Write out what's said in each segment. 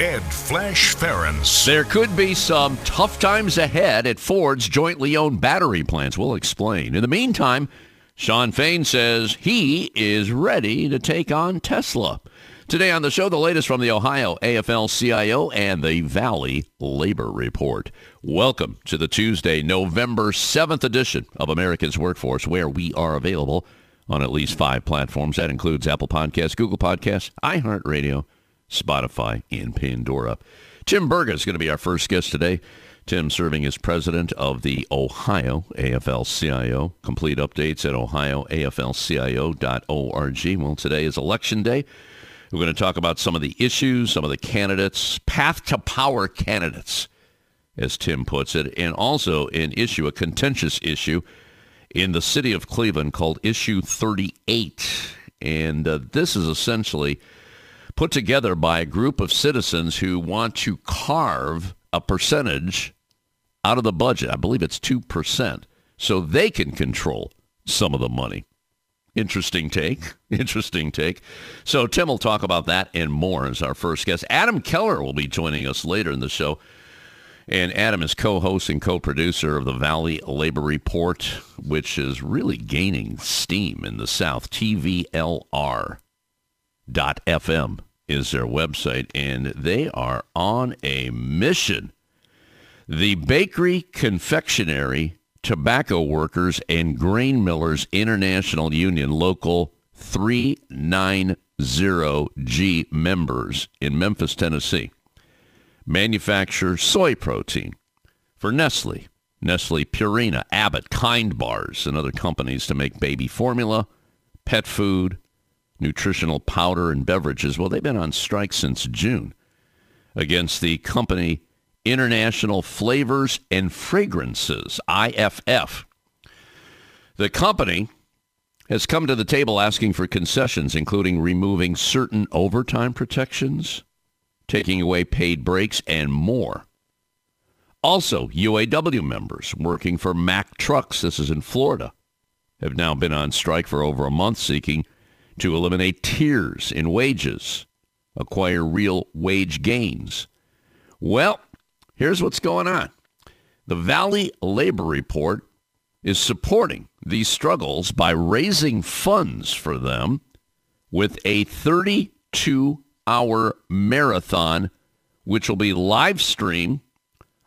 Ed Flash Ferenc. There could be some tough times ahead at Ford's jointly owned battery plants. We'll explain. In the meantime, Shawn Fain says he is ready to take on Tesla. Today on the show, the latest from the Ohio AFL-CIO and the Valley Labor Report. Welcome to the Tuesday, November 7th edition of America's Workforce, where we are available on at least five platforms. That includes Apple Podcasts, Google Podcasts, iHeartRadio, Spotify, and Pandora. Tim Burga is going to be our first guest today. Tim serving as president of the Ohio AFL-CIO. Complete updates at ohioaflcio.org. Well, today is election day. We're going to talk about some of the issues, some of the candidates, path to power candidates, as Tim puts it, and also an issue, a contentious issue in the city of Cleveland called Issue 38. And uh, this is essentially put together by a group of citizens who want to carve a percentage out of the budget. I believe it's 2%, so they can control some of the money. Interesting take. Interesting take. So Tim will talk about that and more as our first guest. Adam Keller will be joining us later in the show. And Adam is co-host and co-producer of the Valley Labor Report, which is really gaining steam in the South. TVLR.fm is their website, and they are on a mission. The Bakery, Confectionery, Tobacco Workers, and Grain Millers International Union Local 390G members in Memphis, Tennessee manufacture soy protein for Nestle, Nestle Purina, Abbott, Kind Bars, and other companies to make baby formula, pet food, nutritional powder, and beverages. Well, they've been on strike since June against the company International Flavors and Fragrances, IFF. The company has come to the table asking for concessions, including removing certain overtime protections, taking away paid breaks, and more. Also, UAW members working for Mack Trucks, this is in Florida, have now been on strike for over a month seeking to eliminate tiers in wages, acquire real wage gains. Well, here's what's going on. The Valley Labor Report is supporting these struggles by raising funds for them with a 32 hour marathon, which will be live streamed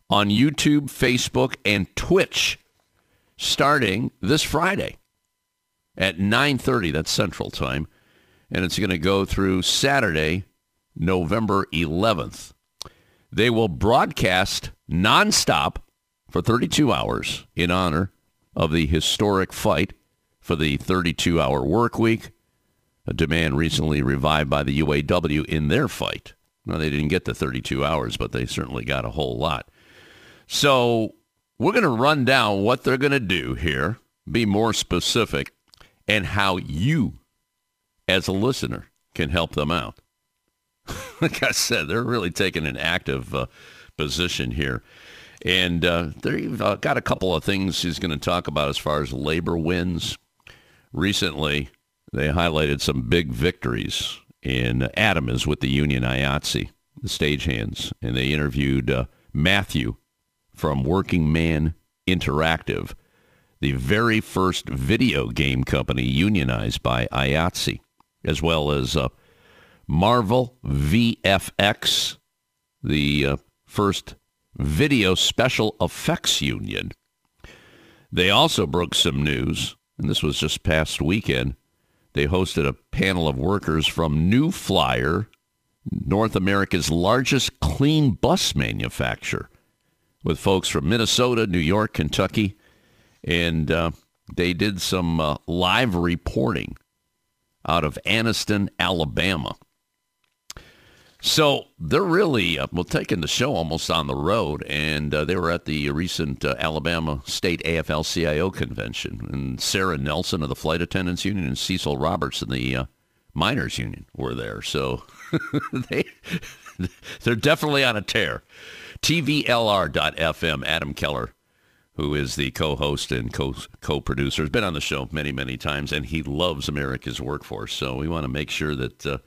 on YouTube, Facebook, and Twitch starting this Friday at 9.30. That's Central Time. And it's going to go through Saturday, November 11th. They will broadcast nonstop for 32 hours in honor of the historic fight for the 32-hour work week a demand recently revived by the UAW in their fight. Now, they didn't get the 32 hours, but they certainly got a whole lot. So we're going to run down what they're going to do here, be more specific, and how you, as a listener, can help them out. like I said, they're really taking an active uh, position here. And uh, they've uh, got a couple of things he's going to talk about as far as labor wins. Recently, they highlighted some big victories in Adam is with the Union IATSE, the stagehands, and they interviewed uh, Matthew from Workinman Interactive, the very first video game company unionized by IATSE, as well as uh, Marvel VFX, the uh, first video special effects union. They also broke some news, and this was just past weekend, they hosted a panel of workers from New Flyer, North America's largest clean bus manufacturer, with folks from Minnesota, New York, Kentucky, and uh, they did some uh, live reporting out of Anniston, Alabama. So they're really uh, well taking the show almost on the road, and uh, they were at the recent uh, Alabama State AFL-CIO convention, and Sarah Nelson of the Flight Attendants Union and Cecil Roberts of the uh, Miners Union were there. So they they're definitely on a tear. TVLR.FM. Adam Keller, who is the co-host and co co-producer, has been on the show many many times, and he loves America's workforce. So we want to make sure that uh,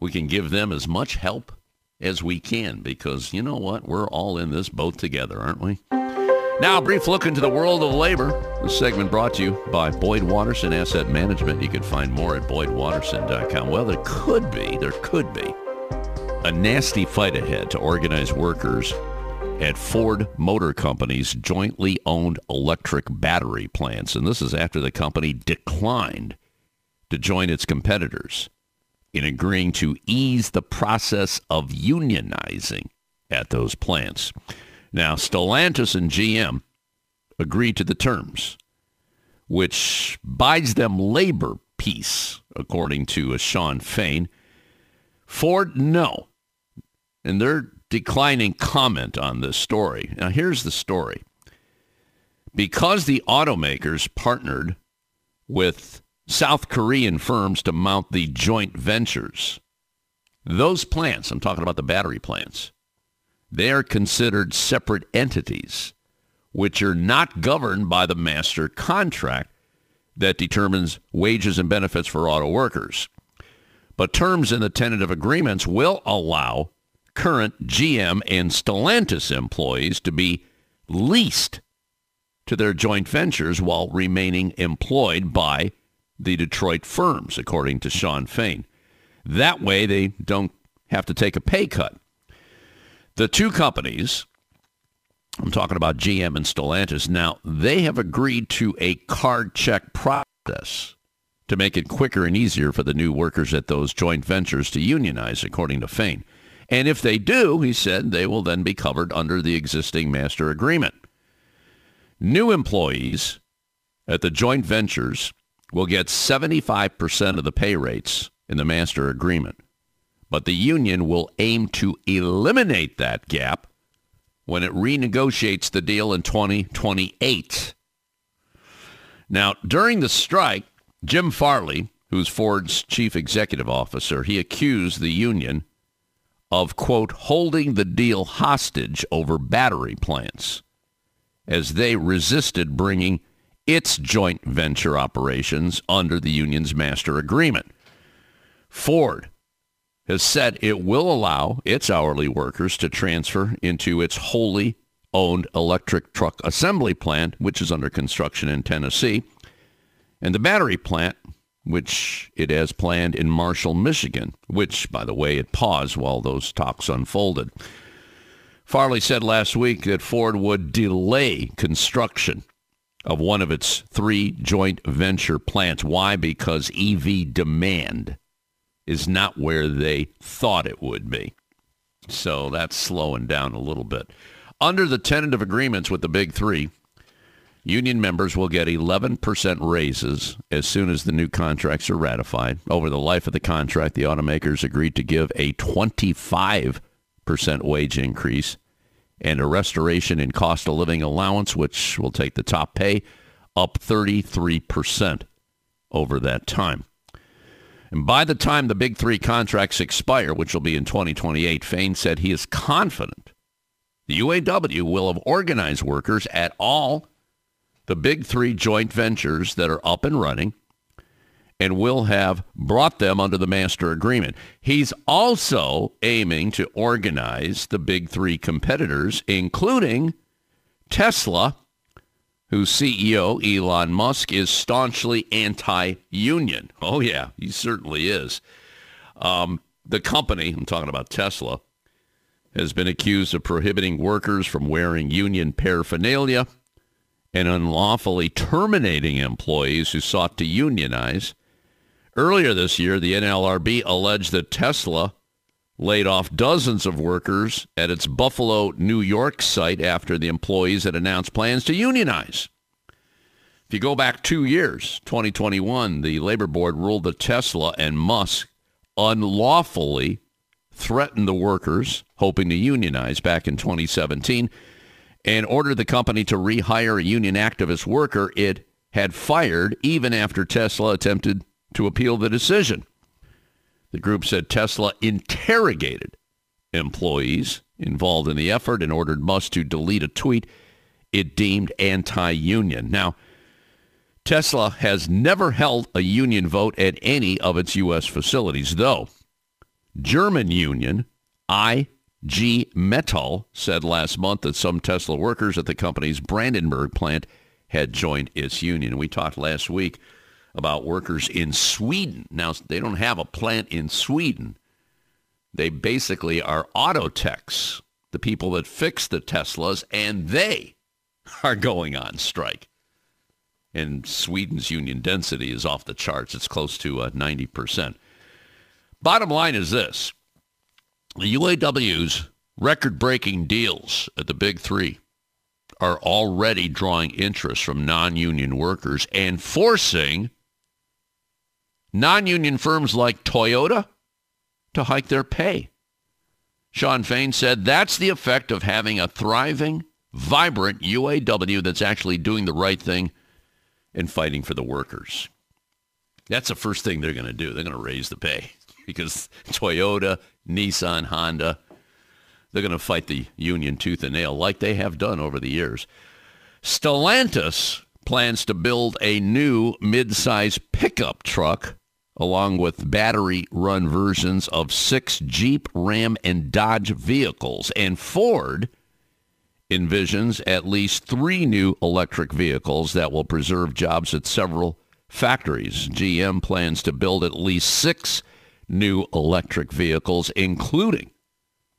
we can give them as much help as we can because you know what? We're all in this boat together, aren't we? Now, a brief look into the world of labor. This segment brought to you by Boyd Watterson Asset Management. You can find more at boydwatterson.com. Well, there could be, there could be a nasty fight ahead to organize workers at Ford Motor Company's jointly owned electric battery plants. And this is after the company declined to join its competitors in agreeing to ease the process of unionizing at those plants. Now, Stellantis and GM agreed to the terms, which buys them labor peace, according to a Shawn Fain. Ford, no. And they're declining comment on this story. Now, here's the story. Because the automakers partnered with South Korean firms to mount the joint ventures. Those plants, I'm talking about the battery plants, they are considered separate entities, which are not governed by the master contract that determines wages and benefits for auto workers. But terms in the tentative agreements will allow current GM and Stellantis employees to be leased to their joint ventures while remaining employed by the Detroit firms, according to Shawn Fain. That way they don't have to take a pay cut. The two companies, I'm talking about GM and Stellantis, now they have agreed to a card check process to make it quicker and easier for the new workers at those joint ventures to unionize, according to Fain. And if they do, he said, they will then be covered under the existing master agreement. New employees at the joint ventures will get 75% of the pay rates in the master agreement. But the union will aim to eliminate that gap when it renegotiates the deal in 2028. Now, during the strike, Jim Farley, who's Ford's chief executive officer, he accused the union of, quote, holding the deal hostage over battery plants as they resisted bringing its joint venture operations under the union's master agreement. Ford has said it will allow its hourly workers to transfer into its wholly owned electric truck assembly plant, which is under construction in Tennessee, and the battery plant, which it has planned in Marshall, Michigan, which, by the way, it paused while those talks unfolded. Farley said last week that Ford would delay construction of one of its three joint venture plants. Why? Because EV demand is not where they thought it would be. So that's slowing down a little bit. Under the tentative agreements with the big three, union members will get 11% raises as soon as the new contracts are ratified. Over the life of the contract, the automakers agreed to give a 25% wage increase and a restoration in cost of living allowance, which will take the top pay up 33% over that time. And by the time the big three contracts expire, which will be in 2028, Fain said he is confident the UAW will have organized workers at all the big three joint ventures that are up and running and will have brought them under the master agreement. He's also aiming to organize the big three competitors, including Tesla, whose CEO, Elon Musk, is staunchly anti-union. Oh, yeah, he certainly is. Um, the company, I'm talking about Tesla, has been accused of prohibiting workers from wearing union paraphernalia and unlawfully terminating employees who sought to unionize Earlier this year, the NLRB alleged that Tesla laid off dozens of workers at its Buffalo, New York site after the employees had announced plans to unionize. If you go back two years, 2021, the Labor Board ruled that Tesla and Musk unlawfully threatened the workers, hoping to unionize back in 2017, and ordered the company to rehire a union activist worker it had fired even after Tesla attempted to appeal the decision. The group said Tesla interrogated employees involved in the effort and ordered Musk to delete a tweet it deemed anti-union. Now, Tesla has never held a union vote at any of its U.S. facilities, though German union IG Metall said last month that some Tesla workers at the company's Brandenburg plant had joined its union. We talked last week about workers in Sweden. Now, they don't have a plant in Sweden. They basically are auto techs, the people that fix the Teslas, and they are going on strike. And Sweden's union density is off the charts. It's close to uh, 90%. Bottom line is this. The UAW's record-breaking deals at the Big Three are already drawing interest from non-union workers and forcing non-union firms like Toyota to hike their pay. Shawn Fain said that's the effect of having a thriving, vibrant UAW that's actually doing the right thing and fighting for the workers. That's the first thing they're going to do. They're going to raise the pay because Toyota, Nissan, Honda, they're going to fight the union tooth and nail like they have done over the years. Stellantis plans to build a new mid-size pickup truck along with battery-run versions of six Jeep, Ram, and Dodge vehicles. And Ford envisions at least three new electric vehicles that will preserve jobs at several factories. GM plans to build at least six new electric vehicles, including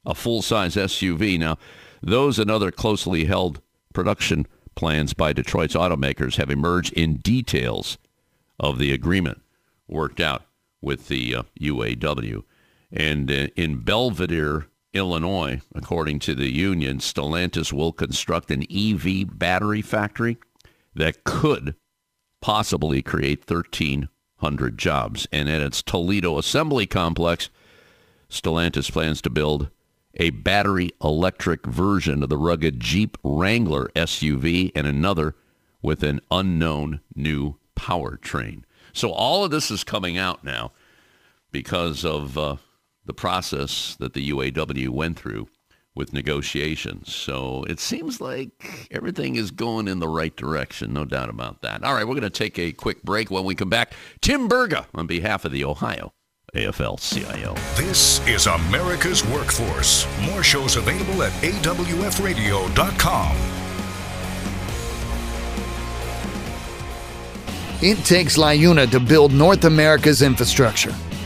a full-size SUV. Now, those and other closely held production plans by Detroit's automakers have emerged in details of the agreement worked out with the uh, UAW. And uh, in Belvidere, Illinois, according to the union, Stellantis will construct an EV battery factory that could possibly create 1,300 jobs. And at its Toledo assembly complex, Stellantis plans to build a battery electric version of the rugged Jeep Wrangler SUV and another with an unknown new powertrain. So all of this is coming out now because of uh, the process that the UAW went through with negotiations. So it seems like everything is going in the right direction, no doubt about that. All right, we're going to take a quick break. When we come back, Tim Burga on behalf of the Ohio AFL-CIO. This is America's Workforce. More shows available at awfradio.com. It takes LiUNA to build North America's infrastructure.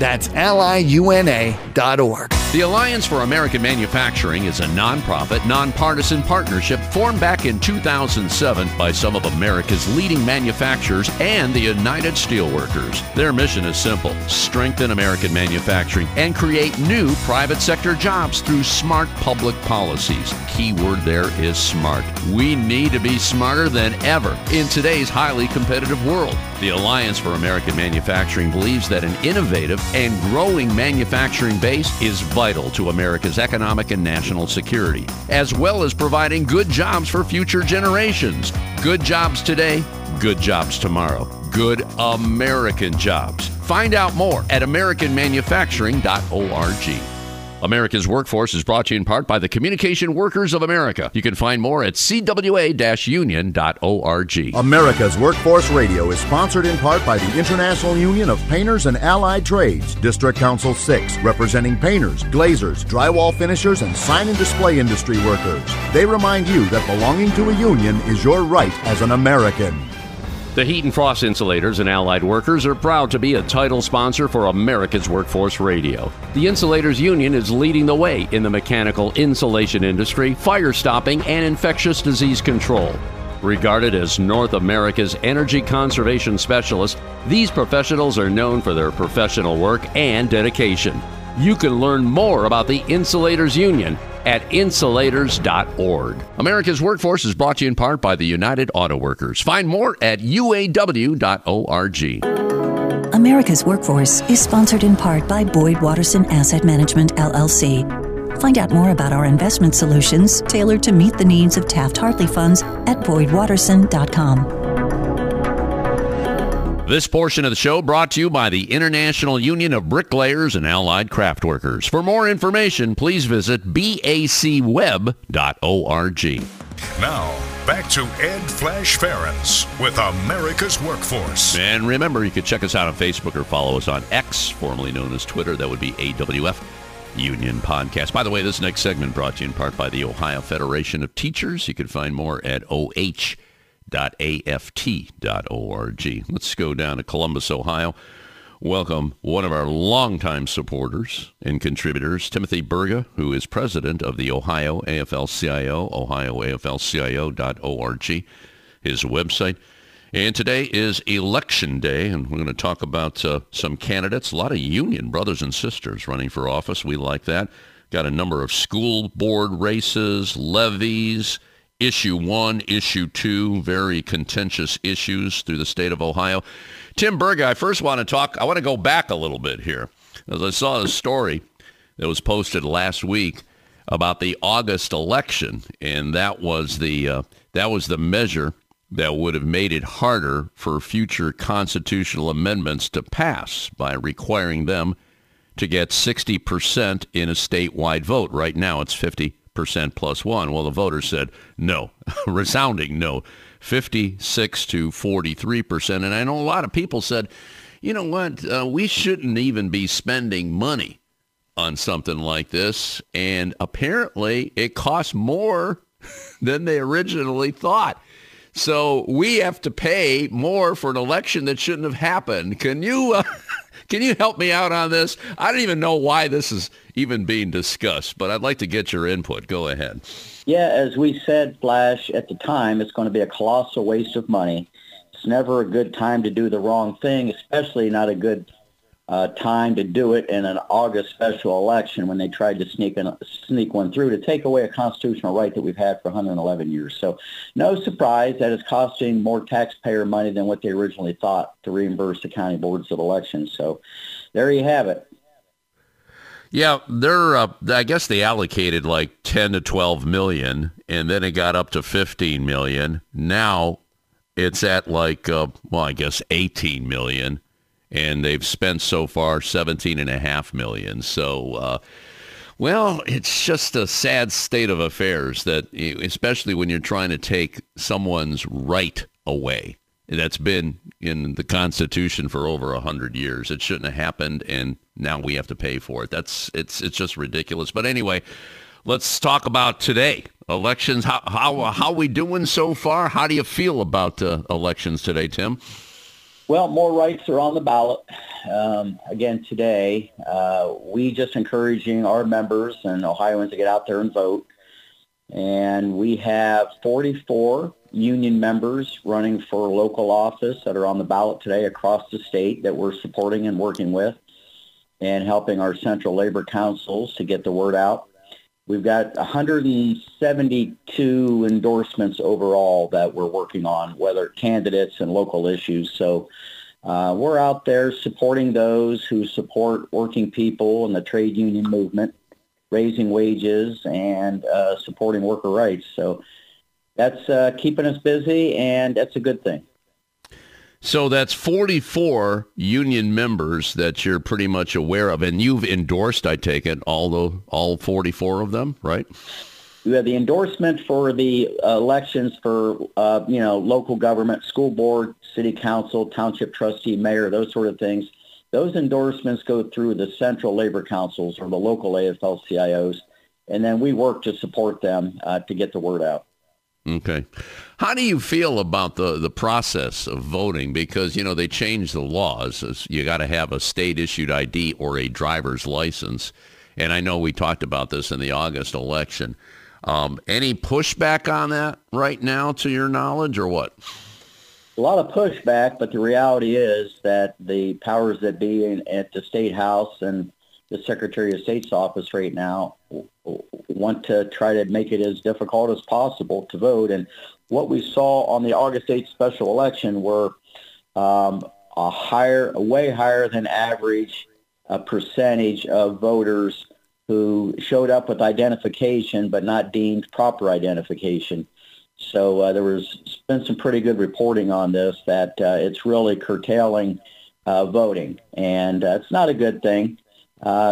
That's liuna.org. The Alliance for American Manufacturing is a nonprofit, nonpartisan partnership formed back in 2007 by some of America's leading manufacturers and the United Steelworkers. Their mission is simple strengthen American manufacturing and create new private sector jobs through smart public policies. Key word there is smart. We need to be smarter than ever in today's highly competitive world. The Alliance for American Manufacturing believes that an innovative and growing manufacturing base is vital to America's economic and national security, as well as providing good jobs for future generations. Good jobs today, good jobs tomorrow. Good American jobs. Find out more at AmericanManufacturing.org. America's Workforce is brought to you in part by the Communication Workers of America. You can find more at cwa-union.org. America's Workforce Radio is sponsored in part by the International Union of Painters and Allied Trades, District Council 6, representing painters, glazers, drywall finishers, and sign and display industry workers. They remind you that belonging to a union is your right as an American. The Heat and Frost Insulators and Allied Workers are proud to be a title sponsor for America's Workforce Radio. The Insulators Union is leading the way in the mechanical insulation industry, fire stopping, and infectious disease control. Regarded as North America's energy conservation specialists, these professionals are known for their professional work and dedication. You can learn more about the Insulators Union at insulators.org. America's Workforce is brought to you in part by the United Auto Workers. Find more at uaw.org. America's Workforce is sponsored in part by Boyd Watterson Asset Management, LLC. Find out more about our investment solutions tailored to meet the needs of Taft Hartley funds at BoydWatterson.com. This portion of the show brought to you by the International Union of Bricklayers and Allied Craft Workers. For more information, please visit bacweb.org. Now, back to Ed Flash Ferenc with America's Workforce. And remember, you can check us out on Facebook or follow us on X, formerly known as Twitter. That would be AWF Union Podcast. By the way, this next segment brought to you in part by the Ohio Federation of Teachers. You can find more at OH www.aft.org. Let's go down to Columbus, Ohio. Welcome one of our longtime supporters and contributors, Timothy Burga, who is president of the Ohio AFL-CIO, ohioaflcio.org, his website. And today is election day, and we're going to talk about uh, some candidates, a lot of union brothers and sisters running for office. We like that. Got a number of school board races, levies, issue one, issue two, very contentious issues through the state of Ohio. Tim Burga, I first want to talk, I want to go back a little bit here. As I saw a story that was posted last week about the August election, and that was the, uh, that was the measure that would have made it harder for future constitutional amendments to pass by requiring them to get 60% in a statewide vote. Right now it's 50 percent plus one. Well, the voters said no, resounding no, 56 to 43 percent. And I know a lot of people said, you know what, uh, we shouldn't even be spending money on something like this. And apparently it costs more than they originally thought. So we have to pay more for an election that shouldn't have happened. Can you uh, can you help me out on this? I don't even know why this is even being discussed, but I'd like to get your input. Go ahead. Yeah, as we said, Flash, at the time, it's going to be a colossal waste of money. It's never a good time to do the wrong thing, especially not a good uh, time to do it in an August special election when they tried to sneak an, sneak one through to take away a constitutional right that we've had for 111 years. So no surprise that it's costing more taxpayer money than what they originally thought to reimburse the county boards of elections. So there you have it. Yeah, they're. Uh, I guess they allocated like 10 to 12 million, and then it got up to 15 million. Now it's at like, uh, well, I guess 18 million and they've spent so far seventeen and a half million. So, uh, well, it's just a sad state of affairs that, especially when you're trying to take someone's right away. That's been in the Constitution for over a hundred years. It shouldn't have happened, and now we have to pay for it. That's it's it's just ridiculous. But anyway, let's talk about today. Elections. How how how we doing so far? How do you feel about uh, elections today, Tim? Well, more rights are on the ballot. Um, again, today, uh, we just encouraging our members and Ohioans to get out there and vote. And we have 44 union members running for local office that are on the ballot today across the state that we're supporting and working with and helping our central labor councils to get the word out. We've got 172 endorsements overall that we're working on, whether candidates and local issues. So uh, we're out there supporting those who support working people and the trade union movement, raising wages and uh, supporting worker rights. So that's uh, keeping us busy, and that's a good thing. So that's 44 union members that you're pretty much aware of, and you've endorsed, I take it, all the all 44 of them, right? We have the endorsement for the elections for uh, you know local government, school board, city council, township trustee, mayor, those sort of things. Those endorsements go through the central labor councils or the local AFL-CIOs, and then we work to support them uh, to get the word out. Okay. How do you feel about the, the process of voting? Because, you know, they changed the laws. You got to have a state-issued ID or a driver's license. And I know we talked about this in the August election. Um, any pushback on that right now, to your knowledge, or what? A lot of pushback, but the reality is that the powers that be in, at the state house and the Secretary of State's office right now want to try to make it as difficult as possible to vote. And what we saw on the August 8th special election were um, a higher, a way higher than average uh, percentage of voters who showed up with identification but not deemed proper identification. So uh, there was been some pretty good reporting on this that uh, it's really curtailing uh, voting, and uh, it's not a good thing.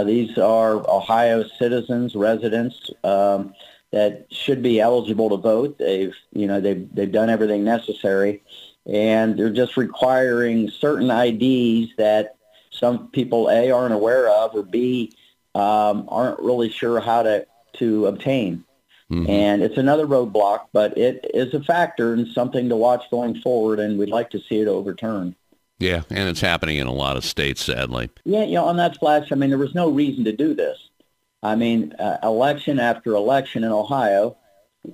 These are Ohio citizens, residents um, that should be eligible to vote. They've, you know, they've they've done everything necessary, and they're just requiring certain IDs that some people a aren't aware of, or b um, aren't really sure how to to obtain. Mm-hmm. And it's another roadblock, but it is a factor and something to watch going forward, and we'd like to see it overturned. Yeah, and it's happening in a lot of states, sadly. Yeah, you know, on that flash, I mean, there was no reason to do this. I mean, uh, election after election in Ohio,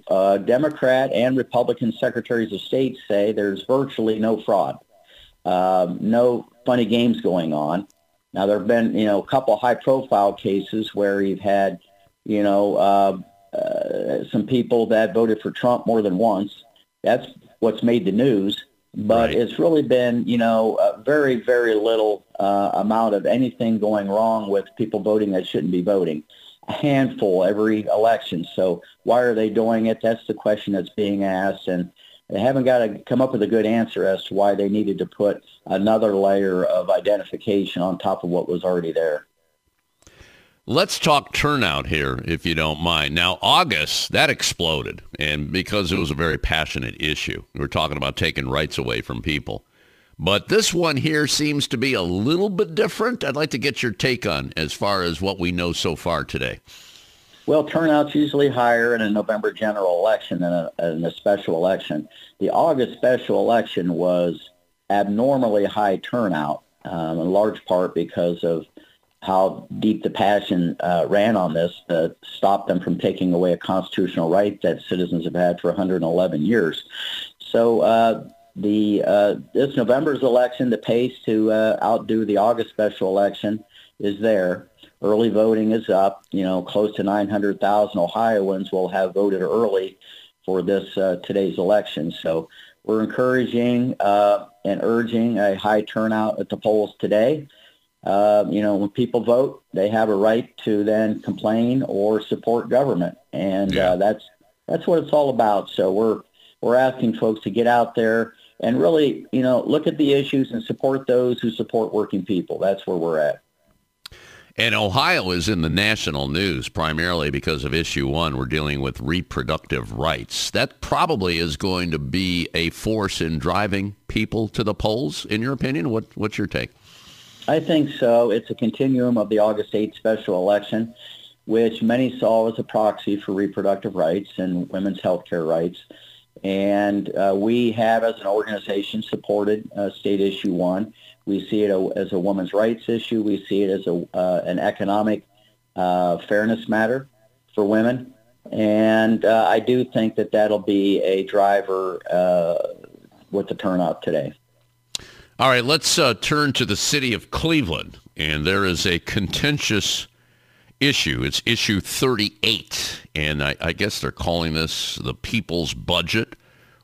uh, Democrat and Republican secretaries of state say there's virtually no fraud, um, no funny games going on. Now, there have been, you know, a couple high-profile cases where you've had, you know, uh, uh, some people that voted for Trump more than once. That's what's made the news but right. it's really been, you know, a very, very little uh, amount of anything going wrong with people voting that shouldn't be voting. A handful every election. So why are they doing it? That's the question that's being asked, and they haven't got to come up with a good answer as to why they needed to put another layer of identification on top of what was already there. Let's talk turnout here, if you don't mind. Now, August, that exploded, and because it was a very passionate issue. We're talking about taking rights away from people. But this one here seems to be a little bit different. I'd like to get your take on as far as what we know so far today. Well, turnout's usually higher in a November general election than a, in a special election. The August special election was abnormally high turnout, um, in large part because of how deep the passion uh, ran on this to stop them from taking away a constitutional right that citizens have had for 111 years. So uh, the uh, this November's election, the pace to uh, outdo the August special election is there. Early voting is up. You know, close to 900,000 Ohioans will have voted early for this uh, today's election. So we're encouraging uh, and urging a high turnout at the polls today. Uh, you know, when people vote, they have a right to then complain or support government, and yeah. uh, that's that's what it's all about. So we're we're asking folks to get out there and really, you know, look at the issues and support those who support working people. That's where we're at. And Ohio is in the national news primarily because of issue one. We're dealing with reproductive rights. That probably is going to be a force in driving people to the polls, in your opinion. What, what's your take? I think so. It's a continuum of the August 8th special election, which many saw as a proxy for reproductive rights and women's health care rights. And uh, we have, as an organization, supported uh, State Issue 1. We see it a, as a women's rights issue. We see it as a, uh, an economic uh, fairness matter for women. And uh, I do think that that'll be a driver uh, with the turnout today. All right, let's uh, turn to the city of Cleveland. And there is a contentious issue. It's issue 38. And I, I guess they're calling this the people's budget,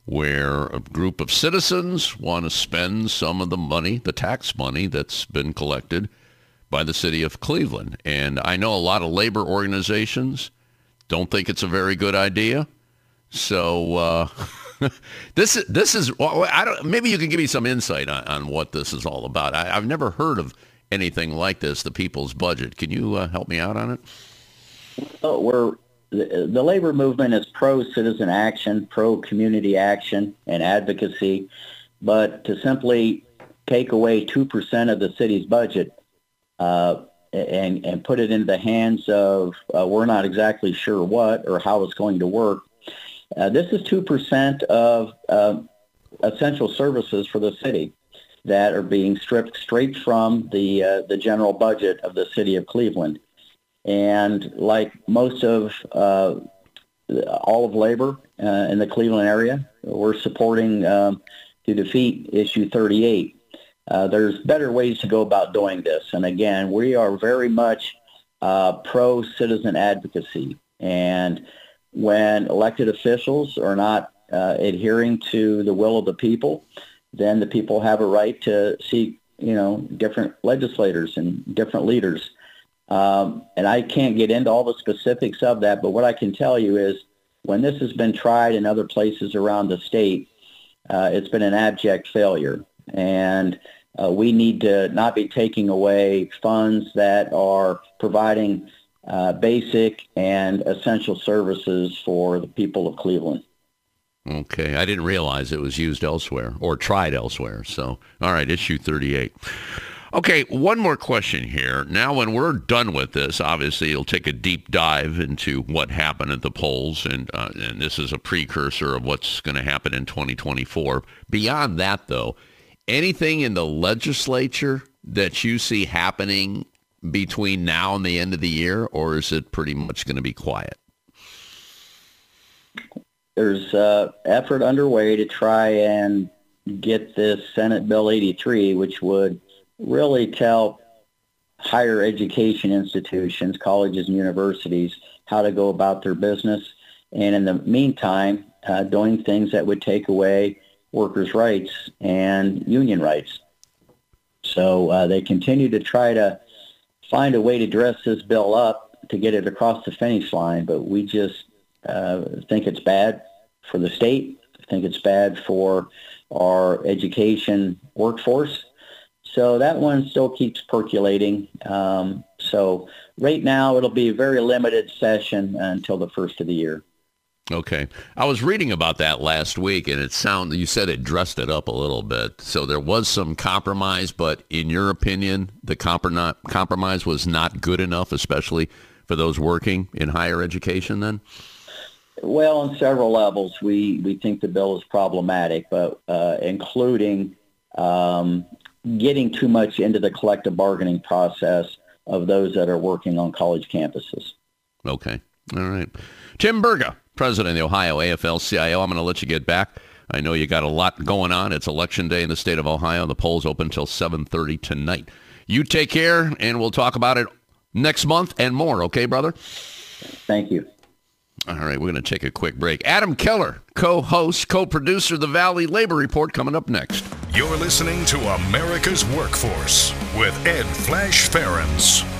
where a group of citizens want to spend some of the money, the tax money that's been collected by the city of Cleveland. And I know a lot of labor organizations don't think it's a very good idea. So uh, this is this is I don't. Maybe you can give me some insight on, on what this is all about. I, have never heard of anything like this. The people's budget. Can you uh, help me out on it? Well, we're the, the labor movement is pro citizen action, pro community action, and advocacy. But to simply take away two percent of the city's budget uh, and and put it in the hands of uh, we're not exactly sure what or how it's going to work uh, this is 2% of uh, essential services for the city that are being stripped straight from the, uh, the general budget of the city of Cleveland. And like most of uh, all of labor uh, in the Cleveland area. We're supporting um, to defeat issue 38. Uh, there's better ways to go about doing this. And again, we are very much pro-citizen advocacy. And when elected officials are not uh, adhering to the will of the people, then the people have a right to seek, you know, different legislators and different leaders. Um, and I can't get into all the specifics of that, but what I can tell you is when this has been tried in other places around the state, uh, it's been an abject failure. And uh, we need to not be taking away funds that are providing uh, basic and essential services for the people of Cleveland. Okay, I didn't realize it was used elsewhere or tried elsewhere. So, all right, issue 38. Okay, one more question here. Now, when we're done with this, obviously it'll take a deep dive into what happened at the polls, and uh, and this is a precursor of what's going to happen in 2024. Beyond that, though, anything in the legislature that you see happening between now and the end of the year, or is it pretty much going to be quiet? There's uh, effort underway to try and get this Senate Bill 83, which would really tell higher education institutions, colleges and universities, how to go about their business. And in the meantime, uh, doing things that would take away workers' rights and union rights. So uh, they continue to try to find a way to dress this bill up to get it across the finish line, but we just uh, think it's bad for the state. I think it's bad for our education workforce. So that one still keeps percolating. Um, so right now it'll be a very limited session until the first of the year. Okay. I was reading about that last week and it sounded, you said it dressed it up a little bit. So there was some compromise, but in your opinion, the compromise was not good enough, especially for those working in higher education then? Well, on several levels, we, we think the bill is problematic, but uh, including um, getting too much into the collective bargaining process of those that are working on college campuses. Okay. All right. Tim Burga, president of the Ohio AFL-CIO. I'm going to let you get back. I know you got a lot going on. It's election day in the state of Ohio. The polls open until 7:30 tonight. You take care, and we'll talk about it next month and more. Okay, brother? Thank you. All right, we're going to take a quick break. Adam Keller, co-host, co-producer of the Valley Labor Report, coming up next. You're listening to America's Workforce with Ed Flash Ferenc.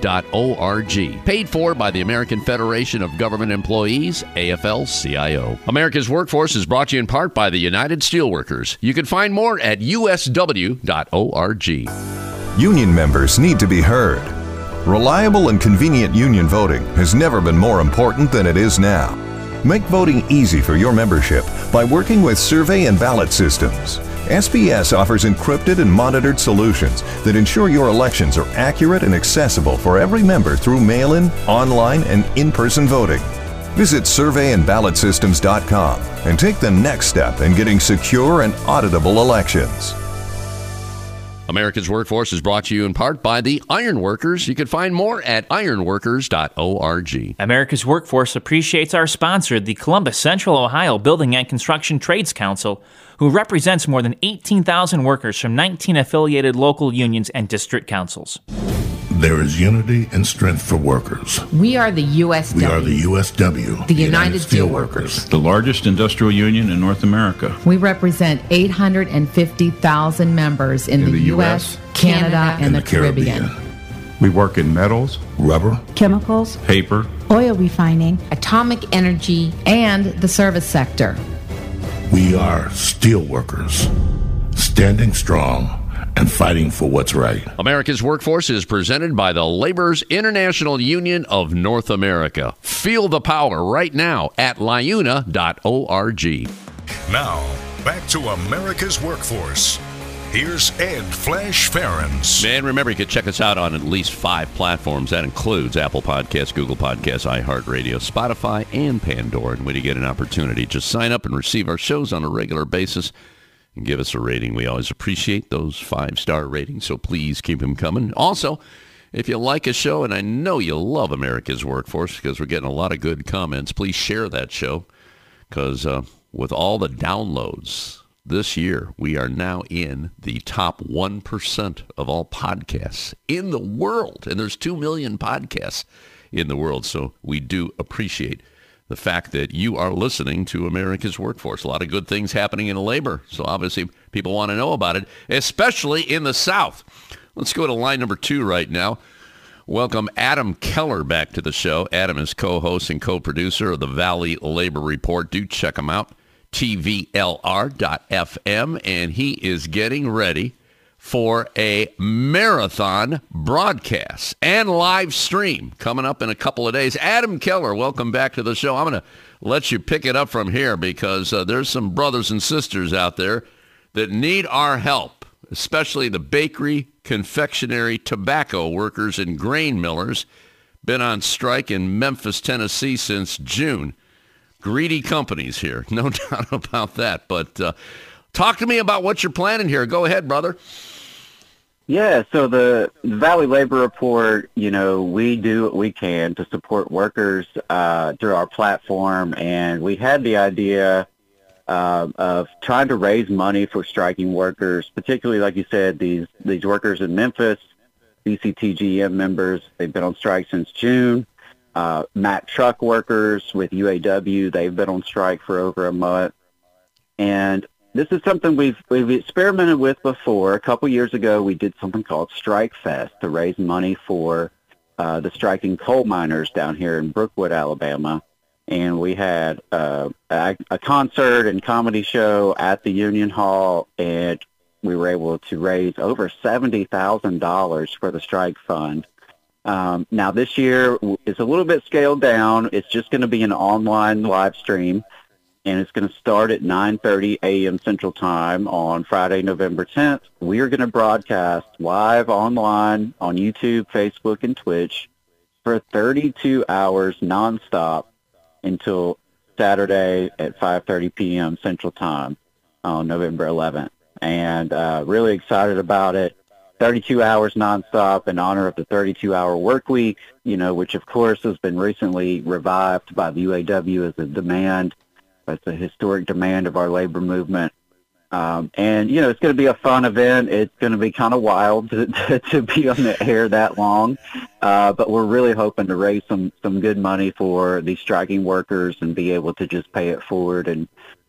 AFL.org. Paid for by the American Federation of Government Employees, AFL-CIO. America's Workforce is brought to you in part by the United Steelworkers. You can find more at usw.org. Union members need to be heard. Reliable and convenient union voting has never been more important than it is now. Make voting easy for your membership by working with survey and ballot systems. SPS offers encrypted and monitored solutions that ensure your elections are accurate and accessible for every member through mail in, online, and in person voting. Visit surveyandballotsystems.com and take the next step in getting secure and auditable elections. America's Workforce is brought to you in part by the Ironworkers. You can find more at ironworkers.org. America's Workforce appreciates our sponsor, the Columbus Central Ohio Building and Construction Trades Council, who represents more than 18,000 workers from 19 affiliated local unions and district councils. There is unity and strength for workers. We are the USW. We are the USW, the, United, United Steelworkers, the largest industrial union in North America. We represent 850,000 members in, in the, the, US, US Canada, Canada, and, and the, the Caribbean. Caribbean. We work in metals, rubber, chemicals, paper, oil refining, atomic energy, and the service sector. We are steelworkers, standing strong and fighting for what's right. America's Workforce is presented by the Laborers International Union of North America. Feel the power right now at liuna.org. Now, back to America's Workforce. Here's Ed Flash Ferenc. And remember, you can check us out on at least five platforms. That includes Apple Podcasts, Google Podcasts, iHeartRadio, Spotify, and Pandora. And when you get an opportunity, just sign up and receive our shows on a regular basis and give us a rating. We always appreciate those five-star ratings, so please keep them coming. Also, if you like a show, and I know you love America's Workforce because we're getting a lot of good comments, please share that show because uh, with all the downloads this year, we are now in the top 1% of all podcasts in the world. And there's 2 million podcasts in the world. So we do appreciate the fact that you are listening to America's Workforce. A lot of good things happening in labor. So obviously people want to know about it, especially in the South. Let's go to line number two right now. Welcome Adam Keller back to the show. Adam is co-host and co-producer of the Valley Labor Report. Do check him out tvlr.fm, and he is getting ready for a marathon broadcast and live stream coming up in a couple of days. Adam Keller, welcome back to the show. I'm going to let you pick it up from here because uh, there's some brothers and sisters out there that need our help, especially the bakery, confectionery, tobacco workers, and grain millers. Been on strike in Memphis, Tennessee since June greedy companies here, no doubt about that. But uh, talk to me about what you're planning here. Go ahead, brother. Yeah, so the Valley Labor Report, you know, we do what we can to support workers uh, through our platform, and we had the idea uh, of trying to raise money for striking workers, particularly, like you said, these these workers in Memphis, BCTGM members. They've been on strike since June uh, Mack truck workers with UAW. They've been on strike for over a month. And this is something we've we've experimented with before. A couple years ago, we did something called Strike Fest to raise money for uh, the striking coal miners down here in Brookwood, Alabama. And we had uh, a, a concert and comedy show at the Union Hall, and we were able to raise over seventy thousand dollars for the strike fund. Um, now this year is a little bit scaled down. It's just going to be an online live stream, and it's going to start at 9:30 a.m. Central Time on Friday, November 10th. We are going to broadcast live online on YouTube, Facebook, and Twitch for 32 hours nonstop until Saturday at 5:30 p.m. Central Time on November 11th. And uh, really excited about it. 32 hours nonstop in honor of the 32-hour work week, you know, which of course has been recently revived by the UAW as a demand. It's a historic demand of our labor movement. Um, and, you know, it's going to be a fun event. It's going to be kind of wild to, to, to, be on the air that long. Uh, but we're really hoping to raise some, some good money for these striking workers and be able to just pay it forward and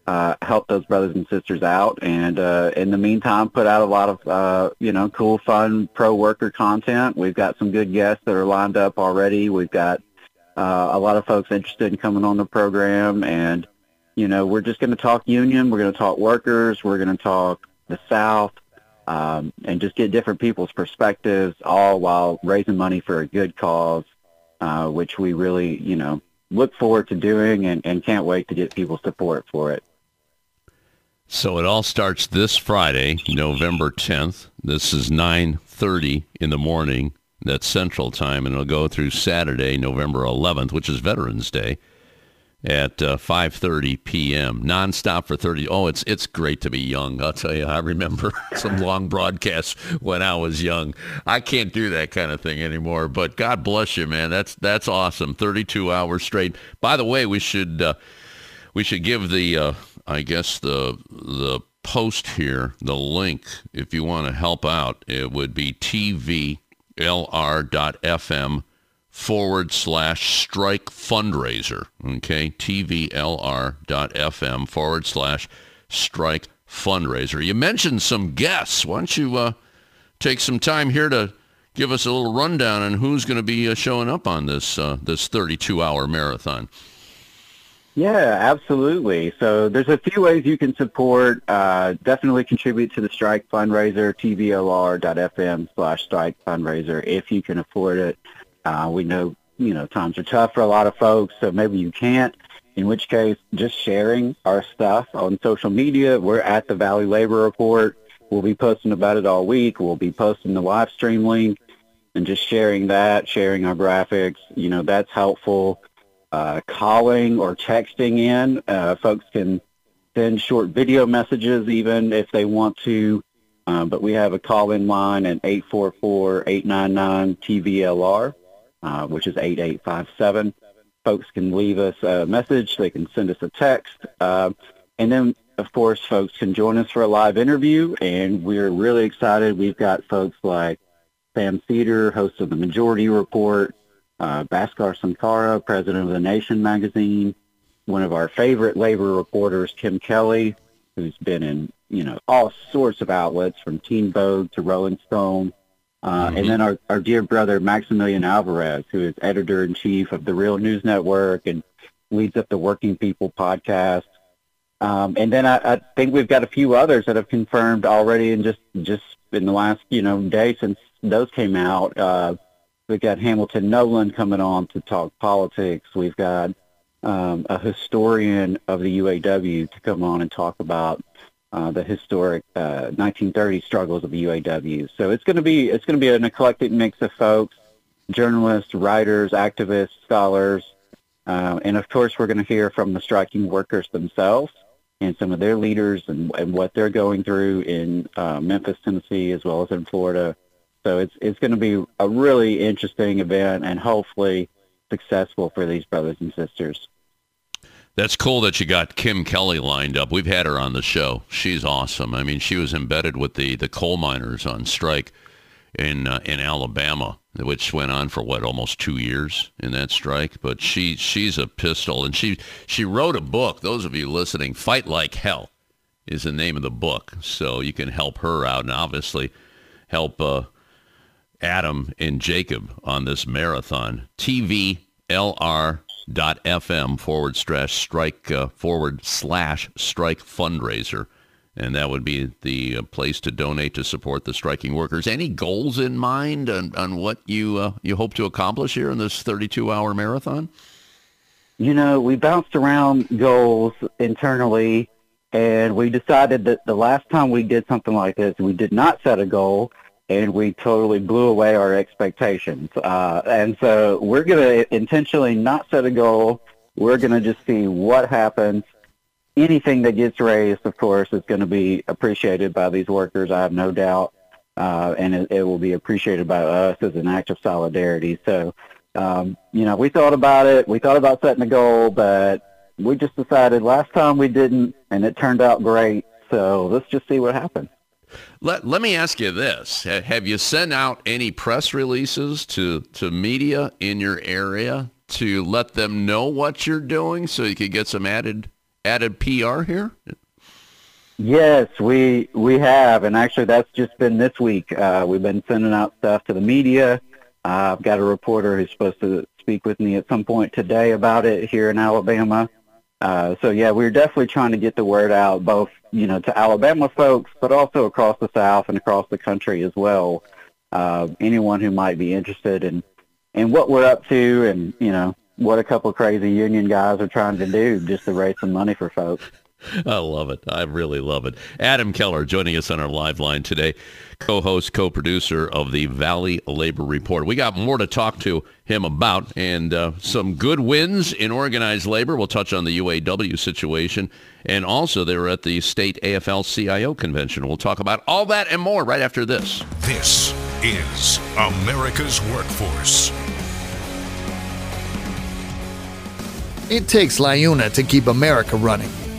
uh, help those brothers and sisters out. And uh, in the meantime, put out a lot of uh, you know cool, fun pro worker content. We've got some good guests that are lined up already. We've got uh, a lot of folks interested in coming on the program, and you know we're just going to talk union. We're going to talk workers. We're going to talk the South. Um, and just get different people's perspectives, all while raising money for a good cause, uh, which we really, you know, look forward to doing and, and can't wait to get people's support for it. So it all starts this Friday, November 10th. This is 9:30 in the morning. That's Central Time, and it'll go through Saturday, November 11th, which is Veterans Day, at uh, 5:30 p.m. Nonstop for 30. Oh, it's it's great to be young. I'll tell you. I remember some long broadcasts when I was young. I can't do that kind of thing anymore. But God bless you, man. That's that's awesome. 32 hours straight. By the way, we should. Uh, we should give the uh, I guess the the post here, the link, if you want to help out, it would be tvlr.fm forward slash strike fundraiser. Okay, tvlr.fm forward slash strike fundraiser. You mentioned some guests. Why don't you uh, take some time here to give us a little rundown on who's going to be uh, showing up on this uh, this 32 hour marathon? Yeah, absolutely. So there's a few ways you can support. Uh, definitely contribute to the Strike fundraiser, tvlr.fm slash strike fundraiser if you can afford it. Uh, we know, you know, times are tough for a lot of folks, so maybe you can't. In which case, just sharing our stuff on social media. We're at the Valley Labor Report. We'll be posting about it all week. We'll be posting the live stream link and just sharing that, sharing our graphics. You know, that's helpful uh, calling or texting in. Uh, folks can send short video messages even if they want to. Uh, but we have a call-in line at 844-899-TVLR, uh, which is 8857. Folks can leave us a message. They can send us a text. Uh, and then, of course, folks can join us for a live interview. And we're really excited. We've got folks like Sam Seder, host of the Majority Report, uh, Bhaskar Sunkara, president of The Nation magazine, one of our favorite labor reporters, Kim Kelly, who's been in you know all sorts of outlets from Teen Vogue to Rolling Stone, uh, mm-hmm. and then our, our dear brother Maximilian Alvarez, who is editor in chief of the Real News Network and leads up the Working People podcast. Um, and then I, I think we've got a few others that have confirmed already, and just just in the last you know day since those came out. Uh, We've got Hamilton Nolan coming on to talk politics. We've got um, a historian of the UAW to come on and talk about uh, the historic uh, 1930 struggles of the UAW. So it's going to be it's going to be an eclectic mix of folks, journalists, writers, activists, scholars, uh, and of course we're going to hear from the striking workers themselves and some of their leaders and, and what they're going through in uh, Memphis, Tennessee, as well as in Florida so it's it's going to be a really interesting event and hopefully successful for these brothers and sisters. That's cool that you got Kim Kelly lined up. We've had her on the show. She's awesome. I mean, she was embedded with the, the coal miners on strike in uh, in Alabama, which went on for what almost two years in that strike. But she she's a pistol, and she she wrote a book. Those of you listening, "Fight Like Hell" is the name of the book, so you can help her out, and obviously help. Uh, Adam and Jacob on this marathon. TVLR.fm forward slash strike uh, forward slash strike fundraiser. And that would be the uh, place to donate to support the striking workers. Any goals in mind on, on what you uh, you hope to accomplish here in this 32-hour marathon? You know, we bounced around goals internally, and we decided that the last time we did something like this, we did not set a goal and we totally blew away our expectations. Uh, and so we're going to intentionally not set a goal. We're going to just see what happens. Anything that gets raised, of course, is going to be appreciated by these workers. I have no doubt. Uh, and it, it, will be appreciated by us as an act of solidarity. So, um, you know, we thought about it. We thought about setting a goal, but we just decided last time we didn't, and it turned out great. So let's just see what happens. Let, let me ask you this. Have you sent out any press releases to, to media in your area to let them know what you're doing so you could get some added added PR here? Yes, we we have, and actually that's just been this week. Uh, we've been sending out stuff to the media. Uh, I've got a reporter who's supposed to speak with me at some point today about it here in Alabama. Uh, so yeah, we're definitely trying to get the word out, both you know to Alabama folks, but also across the South and across the country as well. Uh, anyone who might be interested in in what we're up to, and you know what a couple crazy union guys are trying to do just to raise some money for folks. I love it. I really love it. Adam Keller joining us on our live line today, co-host, co-producer of the Valley Labor Report. We got more to talk to him about and uh, some good wins in organized labor. We'll touch on the UAW situation. And also they were at the state AFL-CIO convention. We'll talk about all that and more right after this. This is America's Workforce. It takes LIUNA to keep America running.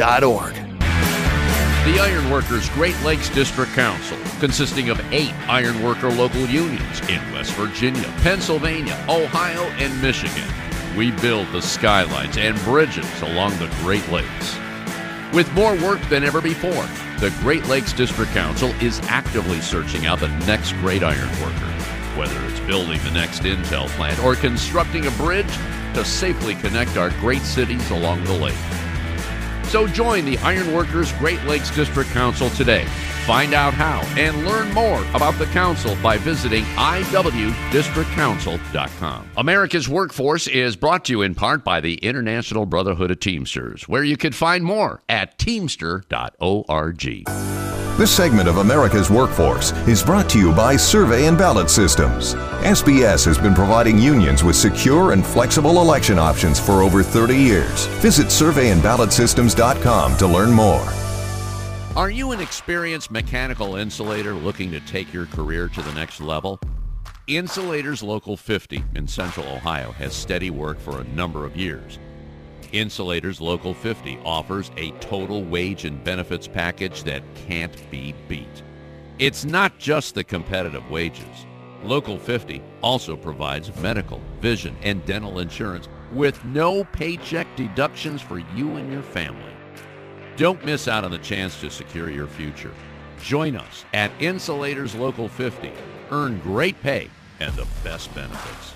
A.org. The Ironworkers Great Lakes District Council, consisting of eight ironworker local unions in West Virginia, Pennsylvania, Ohio, and Michigan. We build the skylines and bridges along the Great Lakes. With more work than ever before, the Great Lakes District Council is actively searching out the next great ironworker. Whether it's building the next Intel plant or constructing a bridge to safely connect our great cities along the lake. So join the Ironworkers Great Lakes District Council today. Find out how and learn more about the council by visiting iwdistrictcouncil.com. America's Workforce is brought to you in part by the International Brotherhood of Teamsters, where you can find more at teamster.org. This segment of America's Workforce is brought to you by Survey and Ballot Systems. SBS has been providing unions with secure and flexible election options for over 30 years. Visit surveyandballotsystems.com to learn more. Are you an experienced mechanical insulator looking to take your career to the next level? Insulators Local 50 in Central Ohio has steady work for a number of years. Insulators Local 50 offers a total wage and benefits package that can't be beat. It's not just the competitive wages. Local 50 also provides medical, vision, and dental insurance with no paycheck deductions for you and your family. Don't miss out on the chance to secure your future. Join us at Insulators Local 50. Earn great pay and the best benefits.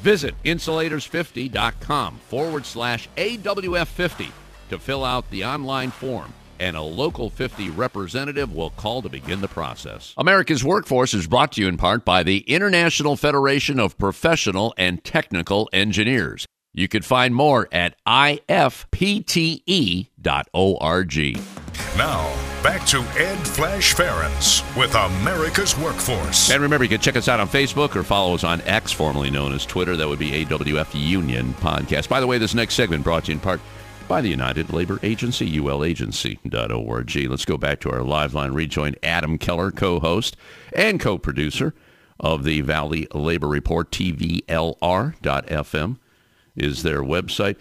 Visit insulators50.com forward slash AWF50 to fill out the online form and a local 50 representative will call to begin the process. America's Workforce is brought to you in part by the International Federation of Professional and Technical Engineers. You can find more at ifpte.org. Now, back to Ed Flash Ferenc with America's Workforce. And remember, you can check us out on Facebook or follow us on X, formerly known as Twitter. That would be AWF Union Podcast. By the way, this next segment brought to you in part by the United Labor Agency, ulagency.org. Let's go back to our live line. Rejoin Adam Keller, co-host and co-producer of the Valley Labor Report, TVLR.fm is their website.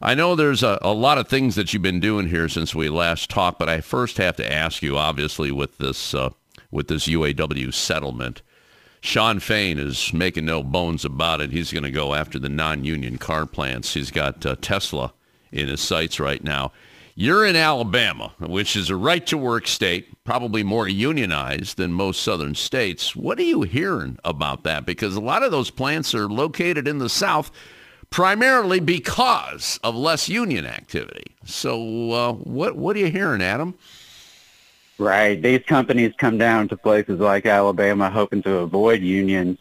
I know there's a, a lot of things that you've been doing here since we last talked, but I first have to ask you, obviously, with this uh, with this UAW settlement, Shawn Fain is making no bones about it. He's going to go after the non-union car plants. He's got uh, Tesla in his sights right now. You're in Alabama, which is a right-to-work state, probably more unionized than most southern states. What are you hearing about that? Because a lot of those plants are located in the South primarily because of less union activity. So uh, what what are you hearing, Adam? Right. These companies come down to places like Alabama hoping to avoid unions,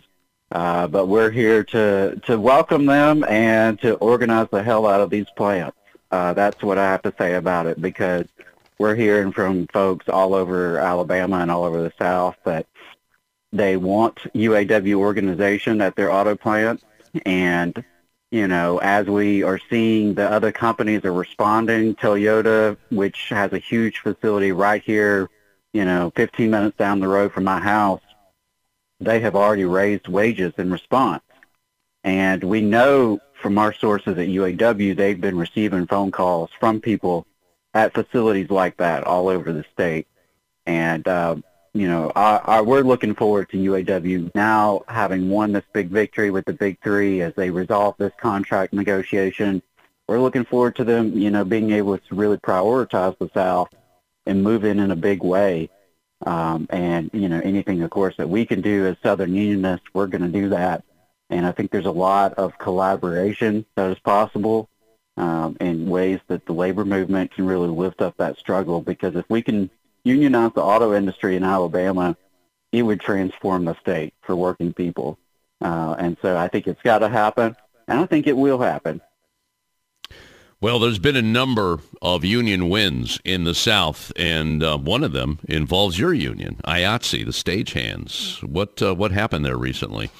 uh, but we're here to, to welcome them and to organize the hell out of these plants. Uh, that's what I have to say about it because we're hearing from folks all over Alabama and all over the South that they want UAW organization at their auto plants and you know, as we are seeing the other companies are responding, Toyota, which has a huge facility right here, you know, 15 minutes down the road from my house, they have already raised wages in response. And we know from our sources at UAW, they've been receiving phone calls from people at facilities like that all over the state. And uh, you know, our, our, we're looking forward to UAW now having won this big victory with the big three as they resolve this contract negotiation. We're looking forward to them, you know, being able to really prioritize the South and move in in a big way. Um, and, you know, anything, of course, that we can do as Southern Unionists, we're going to do that. And I think there's a lot of collaboration that is possible um, in ways that the labor movement can really lift up that struggle because if we can unionize the auto industry in Alabama, it would transform the state for working people. Uh, and so I think it's got to happen, and I think it will happen. Well, there's been a number of union wins in the South, and uh, one of them involves your union, IATSE, the stagehands. What uh, what happened there recently?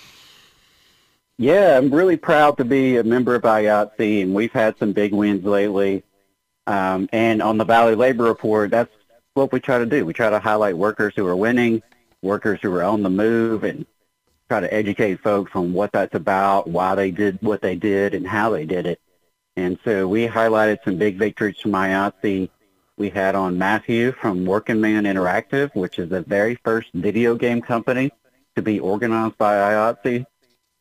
Yeah, I'm really proud to be a member of IATSE, and we've had some big wins lately. Um, and on the Valley Labor Report, that's what we try to do. We try to highlight workers who are winning, workers who are on the move, and try to educate folks on what that's about, why they did what they did, and how they did it. And so we highlighted some big victories from IATSE. We had on Matthew from Workinman Interactive, which is the very first video game company to be organized by IATSE.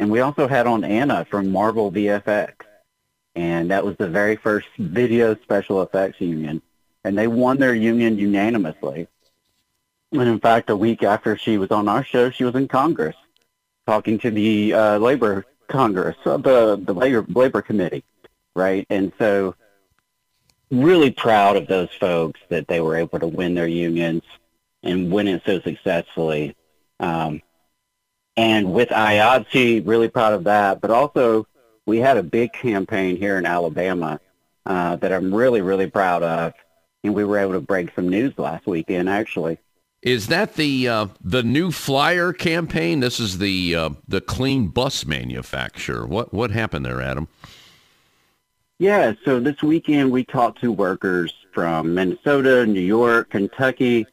And we also had on Anna from Marvel VFX. And that was the very first video special effects union. And they won their union unanimously. And in fact, a week after she was on our show, she was in Congress talking to the uh, Labor Congress, uh, the, the Labor, Labor Committee right? And so really proud of those folks that they were able to win their unions and win it so successfully. Um, and with IATSE, really proud of that. But also, we had a big campaign here in Alabama uh, that I'm really, really proud of. And we were able to break some news last weekend, actually. Is that the uh, the new flyer campaign? This is the uh, the clean bus manufacturer. What what happened there, Adam? Yeah, so this weekend we talked to workers from Minnesota, New York, Kentucky,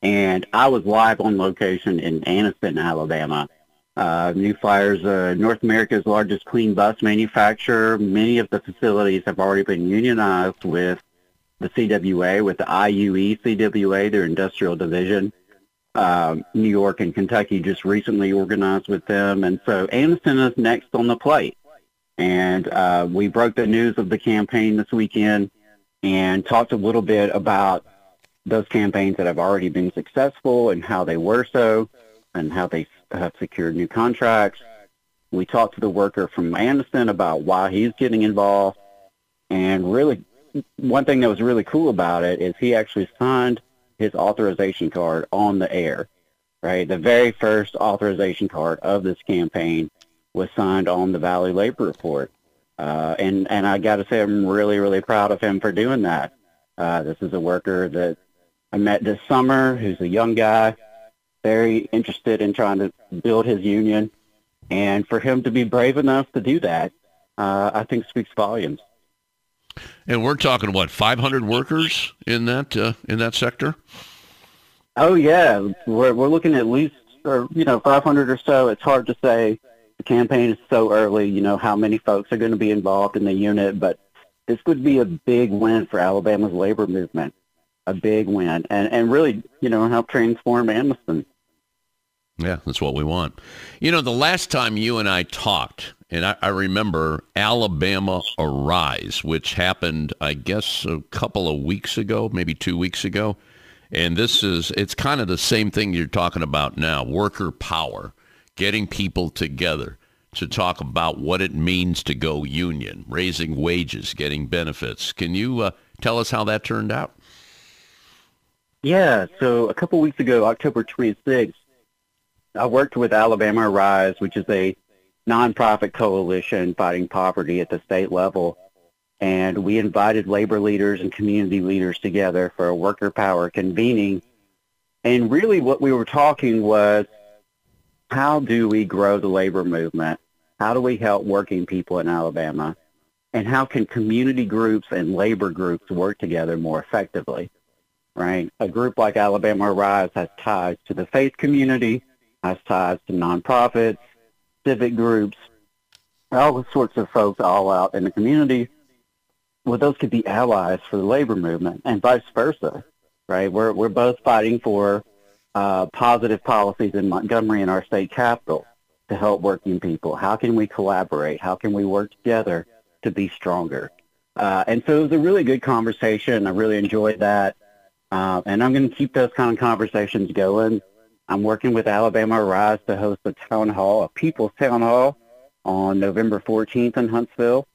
and I was live on location in Anniston, Alabama. Uh, New Flyers, uh, North America's largest clean bus manufacturer. Many of the facilities have already been unionized with the CWA, with the IUE CWA, their industrial division. Um, New York and Kentucky just recently organized with them, and so Anniston is next on the plate. And uh, we broke the news of the campaign this weekend and talked a little bit about those campaigns that have already been successful and how they were so and how they have secured new contracts. We talked to the worker from Anniston about why he's getting involved. And really, one thing that was really cool about it is he actually signed his authorization card on the air, right? The very first authorization card of this campaign was signed on the Valley Labor Report. Uh, and, and I got to say, I'm really, really proud of him for doing that. Uh, this is a worker that I met this summer who's a young guy, very interested in trying to build his union. And for him to be brave enough to do that, uh, I think speaks volumes. And we're talking what 500 workers in that uh, in that sector. Oh yeah, we're we're looking at least or you know 500 or so. It's hard to say the campaign is so early, you know, how many folks are going to be involved in the unit, but this would be a big win for Alabama's labor movement, a big win, and, and really, you know, help transform Anniston. Yeah, that's what we want. You know, the last time you and I talked, and I, I, remember Alabama Arise, which happened, I guess, a couple of weeks ago, maybe two weeks ago. And this is, it's kind of the same thing you're talking about now, worker power getting people together to talk about what it means to go union, raising wages, getting benefits. Can you uh, tell us how that turned out? Yeah, so a couple weeks ago, October 26th, I worked with Alabama Arise, which is a nonprofit coalition fighting poverty at the state level. And we invited labor leaders and community leaders together for a worker power convening. And really what we were talking was how do we grow the labor movement? How do we help working people in Alabama? And how can community groups and labor groups work together more effectively? Right? A group like Alabama Arise has ties to the faith community, has ties to nonprofits, civic groups, all sorts of folks all out in the community. Well, those could be allies for the labor movement and vice versa, right? We're, we're both fighting for uh, positive policies in Montgomery and our state capital to help working people? How can we collaborate? How can we work together to be stronger? Uh, and so it was a really good conversation. I really enjoyed that. Uh, and I'm going to keep those kind of conversations going. I'm working with Alabama Arise to host a town hall, a people's town hall, on November 14th in Huntsville.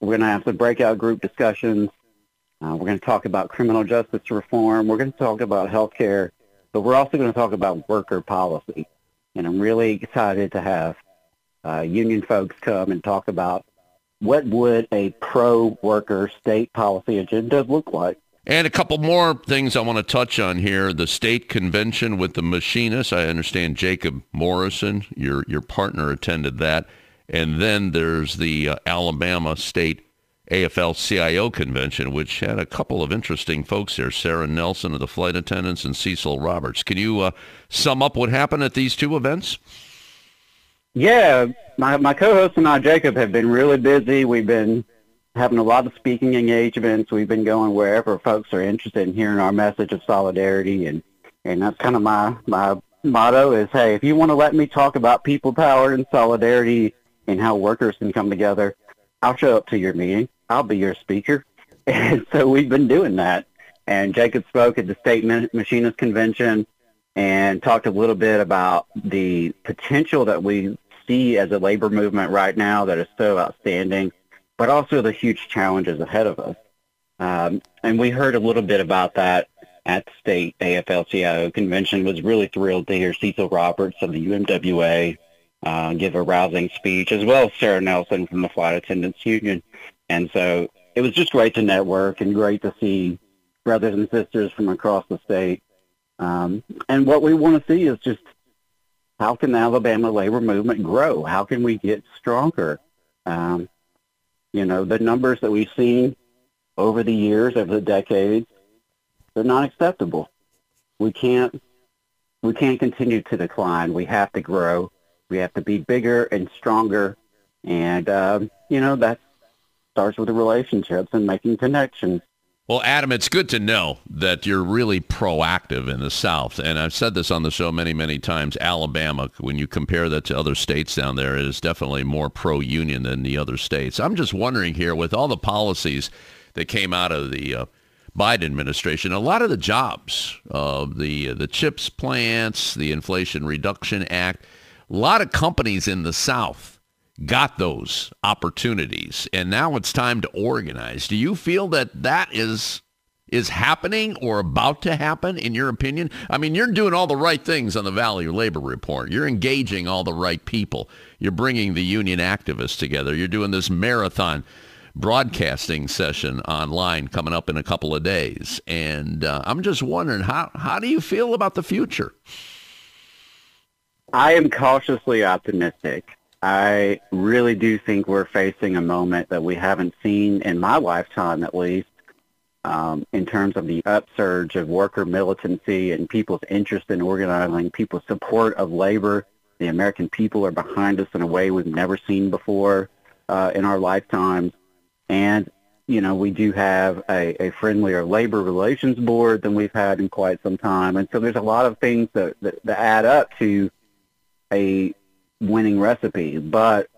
We're going to have some breakout group discussions. Uh, we're going to talk about criminal justice reform. We're going to talk about health care but we're also going to talk about worker policy. And I'm really excited to have uh, union folks come and talk about what would a pro-worker state policy agenda look like? And a couple more things I want to touch on here. The state convention with the machinists. I understand Jacob Morrison, your your partner, attended that. And then there's the uh, Alabama State AFL-CIO convention, which had a couple of interesting folks there. Sara Nelson of the flight attendants and Cecil Roberts. Can you uh, sum up what happened at these two events? Yeah, my, my co-host and I, Jacob, have been really busy. We've been having a lot of speaking engagements. We've been going wherever folks are interested in hearing our message of solidarity, and and that's kind of my my motto is, hey, if you want to let me talk about people power and solidarity and how workers can come together, I'll show up to your meeting. I'll be your speaker. And so we've been doing that. And Jacob spoke at the State Machinist Convention and talked a little bit about the potential that we see as a labor movement right now that is so outstanding, but also the huge challenges ahead of us. Um, and we heard a little bit about that at state AFL-CIO convention. Was really thrilled to hear Cecil Roberts of the UMWA uh, give a rousing speech, as well as Sara Nelson from the Flight Attendants Union. And so it was just great to network and great to see brothers and sisters from across the state. Um, and what we want to see is just how can the Alabama labor movement grow? How can we get stronger? Um, you know, the numbers that we've seen over the years, over the decades, they're not acceptable. We can't we can't continue to decline. We have to grow. We have to be bigger and stronger, and um, you know that starts with the relationships and making connections. Well, Adam, it's good to know that you're really proactive in the South. And I've said this on the show many, many times. Alabama, when you compare that to other states down there, is definitely more pro-union than the other states. I'm just wondering here, with all the policies that came out of the uh, Biden administration, a lot of the jobs, uh, the the chips plants, the Inflation Reduction Act, a lot of companies in the South got those opportunities and now it's time to organize. Do you feel that that is is happening or about to happen in your opinion? I mean, you're doing all the right things on the Valley Labor Report. You're engaging all the right people. You're bringing the union activists together. You're doing this marathon broadcasting session online coming up in a couple of days. And uh, I'm just wondering, how, how do you feel about the future? I am cautiously optimistic. I really do think we're facing a moment that we haven't seen in my lifetime, at least, um, in terms of the upsurge of worker militancy and people's interest in organizing, people's support of labor. The American people are behind us in a way we've never seen before uh, in our lifetimes. And, you know, we do have a, a friendlier labor relations board than we've had in quite some time. And so there's a lot of things that, that, that add up to a winning recipe, but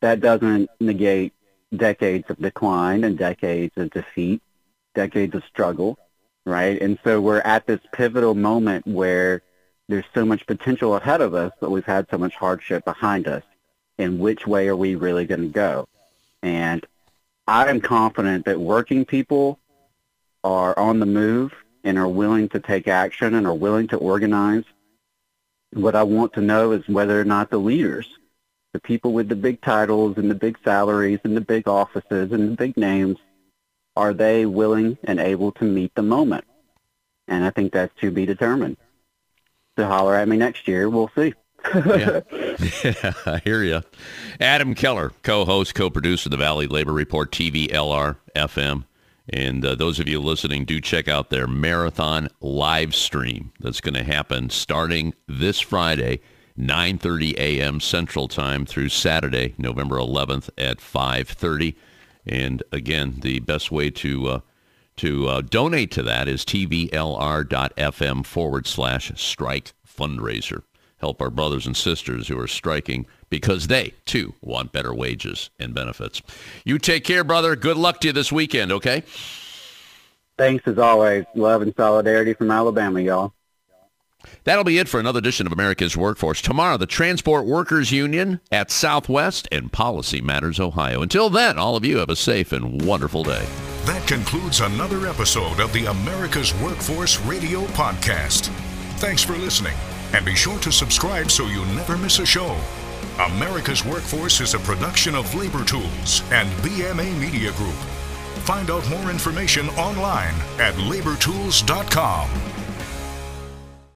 that doesn't negate decades of decline and decades of defeat, decades of struggle, right? And so we're at this pivotal moment where there's so much potential ahead of us, but we've had so much hardship behind us. In which way are we really going to go? And I am confident that working people are on the move and are willing to take action and are willing to organize what I want to know is whether or not the leaders, the people with the big titles and the big salaries and the big offices and the big names, are they willing and able to meet the moment? And I think that's to be determined. To holler at me next year, we'll see. yeah. yeah, I hear you. Adam Keller, co-host, co-producer of the Valley Labor Report, TVLR FM. And uh, those of you listening, do check out their marathon live stream that's going to happen starting this Friday, 9.30 a.m. Central Time through Saturday, November 11th at 5.30. And again, the best way to uh, to uh, donate to that is tvlr.fm forward slash strike fundraiser. Help our brothers and sisters who are striking because they, too, want better wages and benefits. You take care, brother. Good luck to you this weekend, okay? Thanks as always. Love and solidarity from Alabama, y'all. That'll be it for another edition of America's Workforce. Tomorrow, the Transport Workers Union at Southwest and Policy Matters Ohio. Until then, all of you have a safe and wonderful day. That concludes another episode of the America's Workforce Radio Podcast. Thanks for listening, and be sure to subscribe so you never miss a show. America's Workforce is a production of Labor Tools and BMA Media Group. Find out more information online at labortools.com.